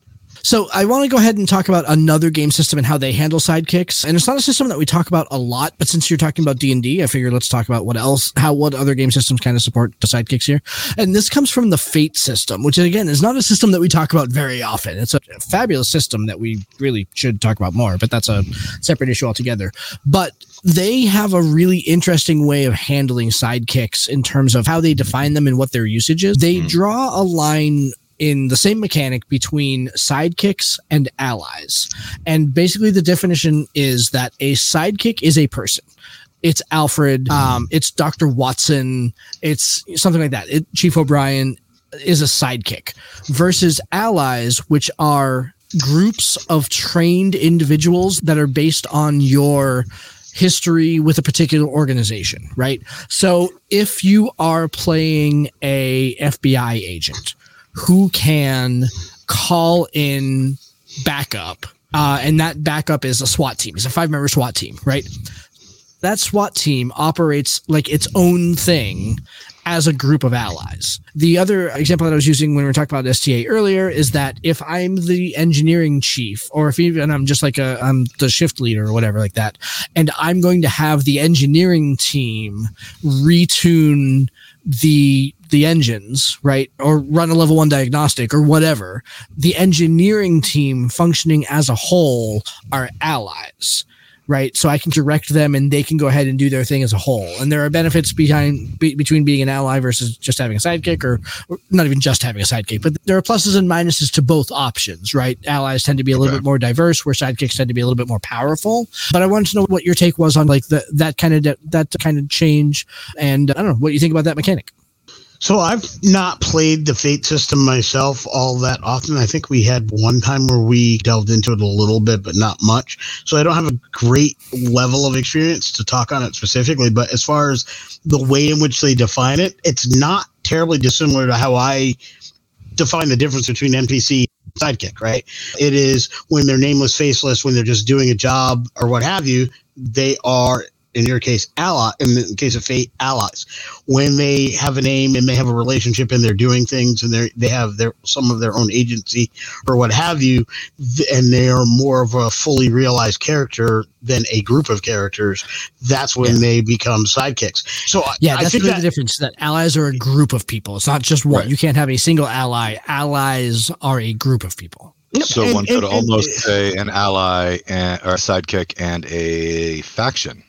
So I want to go ahead and talk about another game system and how they handle sidekicks. And it's not a system that we talk about a lot, but since you're talking about D and I figured let's talk about what else, how what other game systems kind of support the sidekicks here. And this comes from the Fate system, which again is not a system that we talk about very often. It's a fabulous system that we really should talk about more, but that's a separate issue altogether. But they have a really interesting way of handling sidekicks in terms of how they define them and what their usage is. They mm. draw a line in the same mechanic between sidekicks and allies. And basically, the definition is that a sidekick is a person. It's Alfred, um, it's Dr. Watson, it's something like that. It, Chief O'Brien is a sidekick versus allies, which are groups of trained individuals that are based on your history with a particular organization, right? So if you are playing a FBI agent, who can call in backup. Uh, and that backup is a SWAT team. It's a five member SWAT team, right? That SWAT team operates like its own thing as a group of allies. The other example that I was using when we were talking about STA earlier is that if I'm the engineering chief, or if even I'm just like a I'm the shift leader or whatever like that, and I'm going to have the engineering team retune the the engines, right? Or run a level one diagnostic or whatever. The engineering team functioning as a whole are allies, right? So I can direct them and they can go ahead and do their thing as a whole. And there are benefits behind be, between being an ally versus just having a sidekick or, or, not even just having a sidekick, but there are pluses and minuses to both options, right? Allies tend to be a little okay. bit more diverse where sidekicks tend to be a little bit more powerful. But I wanted to know what your take was on like the, that kind of, de- that kind of change. And I don't know what you think about that mechanic. So I've not played the Fate system myself all that often. I think we had one time where we delved into it a little bit, but not much. So I don't have a great level of experience to talk on it specifically. But as far as the way in which they define it, it's not terribly dissimilar to how I define the difference between NPC sidekick, right? It is when they're nameless, faceless, when they're just doing a job or what have you, they are in your case, ally, in the case of fate, allies. When they have a name and they have a relationship and they're doing things and they they have their some of their own agency or what have you, and they are more of a fully realized character than a group of characters. That's when yeah. they become sidekicks. So yeah, that's really that, the difference. That allies are a group of people. It's not just one. Right. You can't have a single ally. Allies are a group of people. So and, one could and, almost and, say an ally and, or a sidekick and a faction.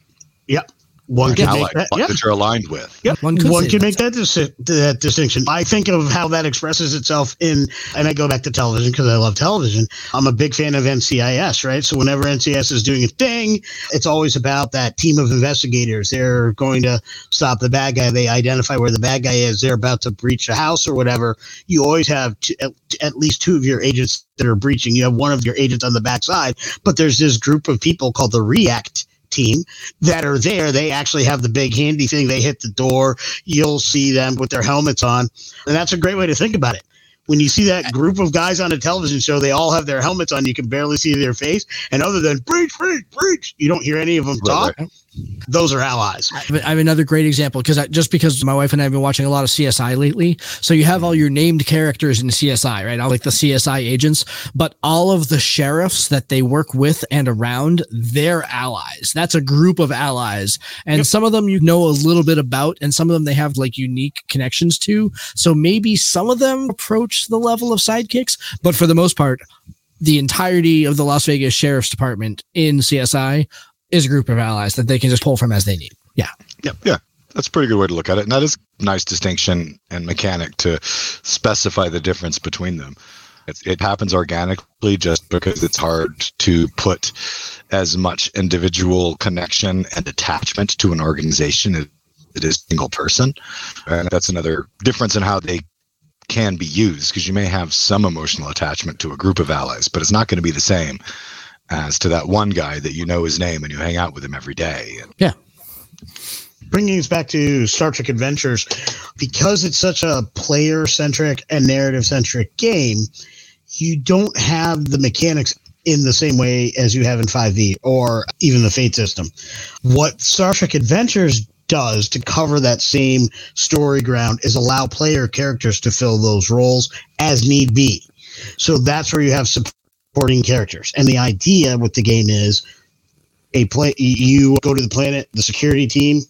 Yep. One can make that, yep. that you're aligned with. Yep. One, one can make that, dis- that distinction. I think of how that expresses itself in, and I go back to television because I love television. I'm a big fan of NCIS, right? So whenever NCIS is doing a thing, it's always about that team of investigators. They're going to stop the bad guy. They identify where the bad guy is. They're about to breach a house or whatever. You always have t- at least two of your agents that are breaching. You have one of your agents on the backside, but there's this group of people called the React team that are there. They actually have the big handy thing. They hit the door. You'll see them with their helmets on. And that's a great way to think about it. When you see that group of guys on a television show, they all have their helmets on. You can barely see their face. And other than breach, breach, breach, you don't hear any of them talk. Right, right. Those are allies. I have another great example because just because my wife and I have been watching a lot of CSI lately. So you have all your named characters in CSI, right? All like the CSI agents, but all of the sheriffs that they work with and around, they're allies. That's a group of allies. And yep. some of them you know a little bit about, and some of them they have like unique connections to. So maybe some of them approach the level of sidekicks, but for the most part, the entirety of the Las Vegas Sheriff's Department in CSI is a group of allies that they can just pull from as they need. Yeah. Yeah. Yeah. That's a pretty good way to look at it. And that is a nice distinction and mechanic to specify the difference between them. It, it happens organically just because it's hard to put as much individual connection and attachment to an organization as it is single person. And that's another difference in how they can be used because you may have some emotional attachment to a group of allies, but it's not going to be the same as to that one guy that you know his name and you hang out with him every day. Yeah. Bringing us back to Star Trek Adventures, because it's such a player centric and narrative centric game, you don't have the mechanics in the same way as you have in 5e or even the Fate system. What Star Trek Adventures does to cover that same story ground is allow player characters to fill those roles as need be. So that's where you have supporting characters. And the idea with the game is a play you go to the planet, the security team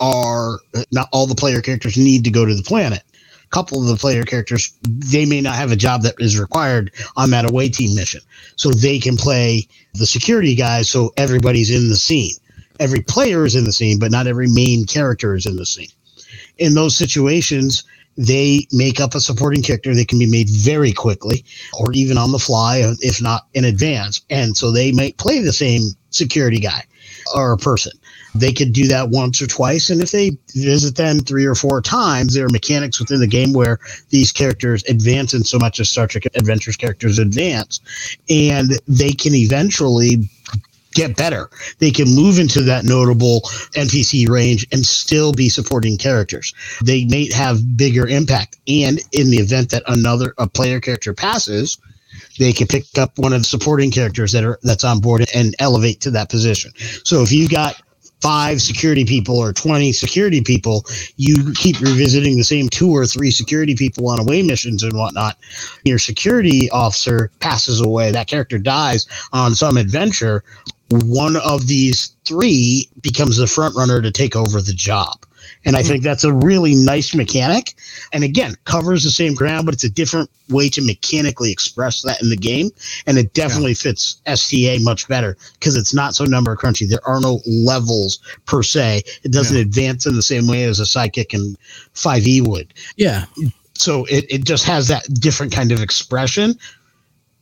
are not all the player characters need to go to the planet. A couple of the player characters they may not have a job that is required on that away team mission. So they can play the security guys so everybody's in the scene every player is in the scene, but not every main character is in the scene. In those situations, they make up a supporting character that can be made very quickly or even on the fly, if not in advance. And so they might play the same security guy or a person. They could do that once or twice. And if they visit them three or four times, there are mechanics within the game where these characters advance in so much as Star Trek Adventures characters advance. And they can eventually get better. They can move into that notable NPC range and still be supporting characters. They may have bigger impact. And in the event that another a player character passes, they can pick up one of the supporting characters that are that's on board and elevate to that position. So if you've got five security people or 20 security people, you keep revisiting the same two or three security people on away missions and whatnot. Your security officer passes away, that character dies on some adventure one of these three becomes the front runner to take over the job. And I hmm. think that's a really nice mechanic. And again, covers the same ground, but it's a different way to mechanically express that in the game. And it definitely yeah. fits STA much better because it's not so number crunchy. There are no levels per se. It doesn't yeah. advance in the same way as a sidekick and 5e would. Yeah. So it, it just has that different kind of expression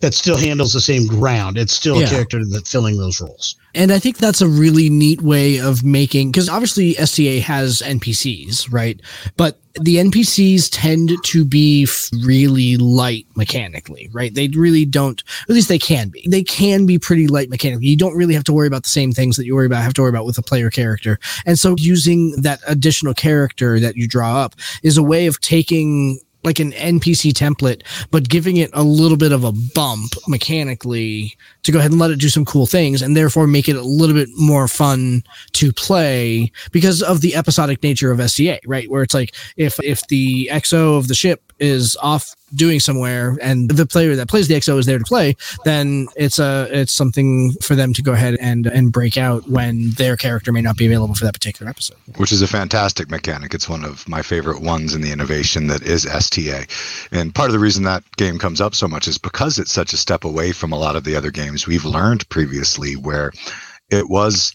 that still handles the same ground. It's still yeah. a character that's filling those roles. And I think that's a really neat way of making because obviously STA has NPCs, right? But the NPCs tend to be really light mechanically, right? They really don't, at least they can be. They can be pretty light mechanically. You don't really have to worry about the same things that you worry about, have to worry about with a player character. And so using that additional character that you draw up is a way of taking like an NPC template, but giving it a little bit of a bump mechanically to go ahead and let it do some cool things and therefore make it a little bit more fun to play because of the episodic nature of STA, right? Where it's like if if the XO of the ship is off doing somewhere and the player that plays the XO is there to play, then it's a it's something for them to go ahead and and break out when their character may not be available for that particular episode. Which is a fantastic mechanic. It's one of my favorite ones in the innovation that is STA. And part of the reason that game comes up so much is because it's such a step away from a lot of the other games we've learned previously where it was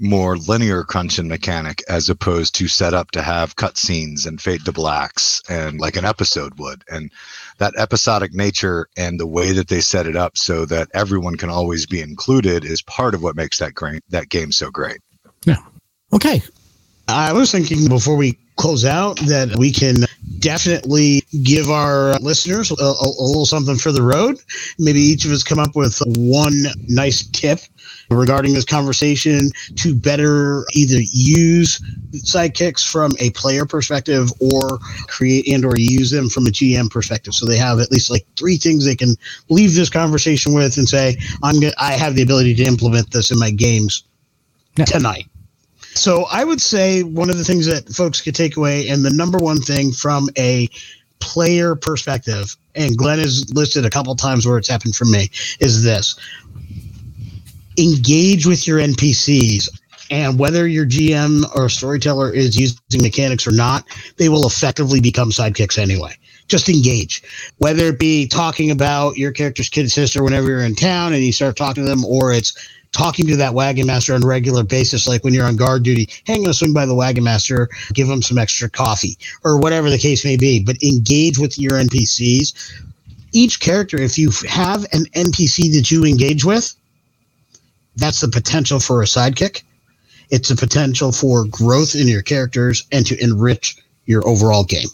more linear crunching mechanic as opposed to set up to have cutscenes and fade to blacks and like an episode would. And that episodic nature and the way that they set it up so that everyone can always be included is part of what makes that great that game so great. Yeah. Okay. I was thinking before we close out that we can definitely give our listeners a, a, a, little something for the road. Maybe each of us come up with one nice tip regarding this conversation to better either use sidekicks from a player perspective or create and or use them from a GM perspective. So they have at least like three things they can leave this conversation with and say, I'm gonna, I have the ability to implement this in my games yeah. tonight. So I would say one of the things that folks could take away, and the number one thing from a player perspective, and Glen has listed a couple times where it's happened for me, is this engage with your NPCs. And whether your GM or storyteller is using mechanics or not, they will effectively become sidekicks anyway. Just engage, whether it be talking about your character's kid sister whenever you're in town and you start talking to them, or it's talking to that wagon master on a regular basis, like when you're on guard duty. hang I'm swing by the wagon master, give them some extra coffee, or whatever the case may be. But engage with your NPCs. Each character, if you have an NPC that you engage with, that's the potential for a sidekick. It's a potential for growth in your characters and to enrich your overall game.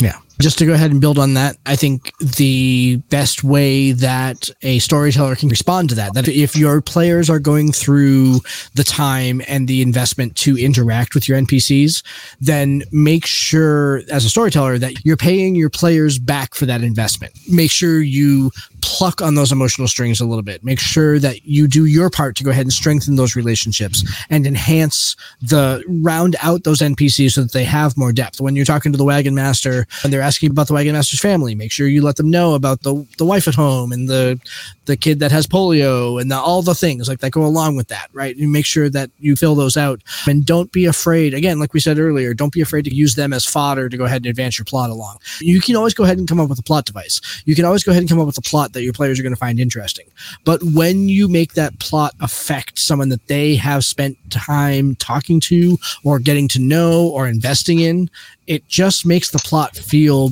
Yeah. Just to go ahead and build on that, I think the best way that a storyteller can respond to that, that if your players are going through the time and the investment to interact with your NPCs, then make sure as a storyteller that you're paying your players back for that investment. Make sure you pluck on those emotional strings a little bit. Make sure that you do your part to go ahead and strengthen those relationships and enhance the round out those NPCs so that they have more depth. When you're talking to the wagon master and they're asking about the wagon master's family, make sure you let them know about the the wife at home and the the kid that has polio and the, all the things like that go along with that, right? You make sure that you fill those out and don't be afraid. Again, like we said earlier, don't be afraid to use them as fodder to go ahead and advance your plot along. You can always go ahead and come up with a plot device. You can always go ahead and come up with a plot that your players are going to find interesting. But when you make that plot affect someone that they have spent time talking to or getting to know or investing in, it just makes the plot feel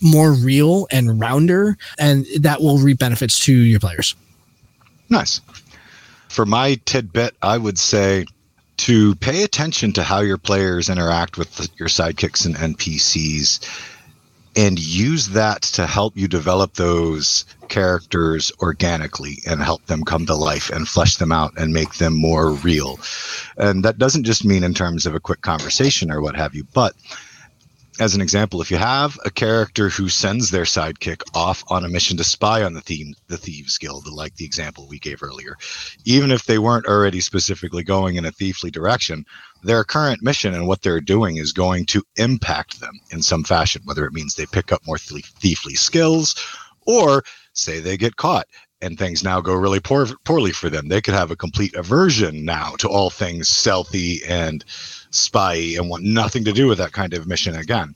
more real and rounder, and that will reap benefits to your players. Nice. For my tidbit, I would say to pay attention to how your players interact with your sidekicks and NPCs and use that to help you develop those characters organically and help them come to life and flesh them out and make them more real. And that doesn't just mean in terms of a quick conversation or what have you, but as an example, if you have a character who sends their sidekick off on a mission to spy on the theme, the thieves guild, like the example we gave earlier, even if they weren't already specifically going in a thiefly direction, their current mission and what they're doing is going to impact them in some fashion, whether it means they pick up more thiefly skills or say they get caught and things now go really poor, poorly for them. They could have a complete aversion now to all things stealthy and spy and want nothing to do with that kind of mission again.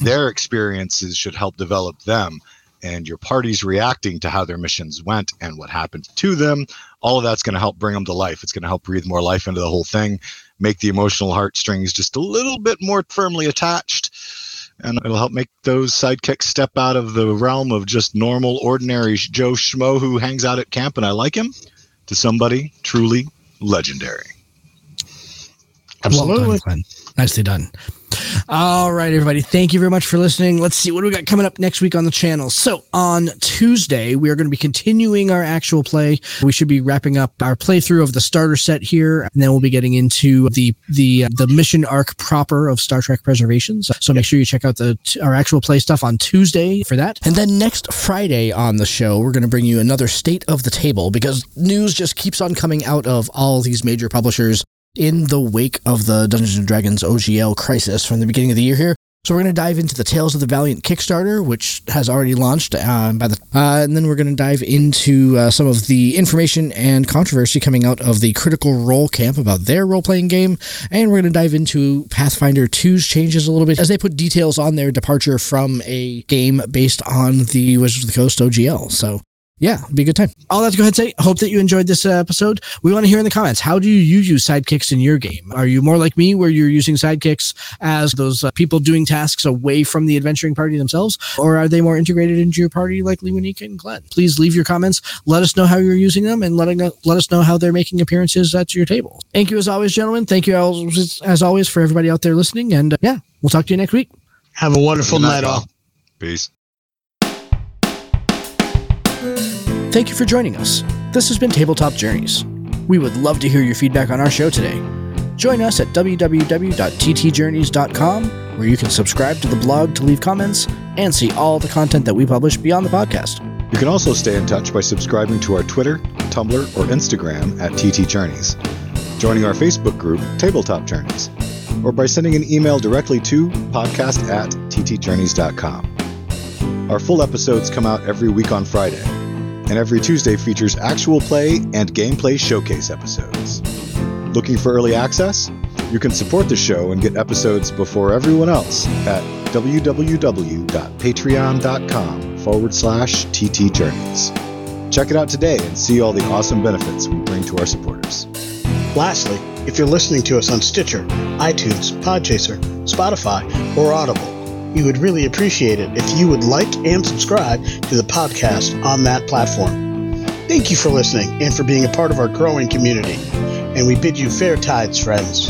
Their experiences should help develop them and your party's reacting to how their missions went and what happened to them. All of that's going to help bring them to life. It's going to help breathe more life into the whole thing, make the emotional heartstrings just a little bit more firmly attached. And it'll help make those sidekicks step out of the realm of just normal, ordinary Joe Schmo who hangs out at camp and I like him to somebody truly legendary. Absolutely. Well done, Nicely done. All right, everybody. Thank you very much for listening. Let's see what we got coming up next week on the channel. So on Tuesday, we are going to be continuing our actual play. We should be wrapping up our playthrough of the starter set here, and then we'll be getting into the the uh, the mission arc proper of Star Trek Preservations. So make sure you check out the our actual play stuff on Tuesday for that. And then next Friday on the show, we're going to bring you another state of the table because news just keeps on coming out of all these major publishers in the wake of the Dungeons and Dragons OGL crisis from the beginning of the year here. So we're going to dive into the Tales of the Valiant Kickstarter, which has already launched. Uh, by the uh, and then we're going to dive into uh, some of the information and controversy coming out of the Critical Role Camp about their role playing game, and we're going to dive into Pathfinder 2's changes a little bit as they put details on their departure from a game based on the Wizards of the Coast OGL. So yeah, it'd be a good time. All that to go ahead and say, hope that you enjoyed this uh, episode. We want to hear in the comments, how do you use sidekicks in your game? Are you more like me, where you're using sidekicks as those uh, people doing tasks away from the adventuring party themselves? Or are they more integrated into your party like Lewanika and Glen? Please leave your comments. Let us know how you're using them and letting, let us know how they're making appearances at your table. Thank you as always, gentlemen. Thank you as, as always for everybody out there listening. And uh, yeah, we'll talk to you next week. Have a wonderful night, all. Peace. Thank you for joining us. This has been Tabletop Journeys. We would love to hear your feedback on our show today. Join us at www.ttjourneys.com, where you can subscribe to the blog to leave comments and see all the content that we publish beyond the podcast. You can also stay in touch by subscribing to our Twitter, Tumblr, or Instagram at TT Journeys. joining our Facebook group, Tabletop Journeys, or by sending an email directly to podcast at ttjourneys.com. Our full episodes come out every week on Friday, and every Tuesday features actual play and gameplay showcase episodes. Looking for early access? You can support the show and get episodes before everyone else at www.patreon.com forward slash ttjourneys. Check it out today and see all the awesome benefits we bring to our supporters. Lastly, if you're listening to us on Stitcher, iTunes, Podchaser, Spotify, or Audible, we would really appreciate it if you would like and subscribe to the podcast on that platform. Thank you for listening and for being a part of our growing community. And we bid you fair tides, friends,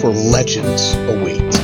for legends await.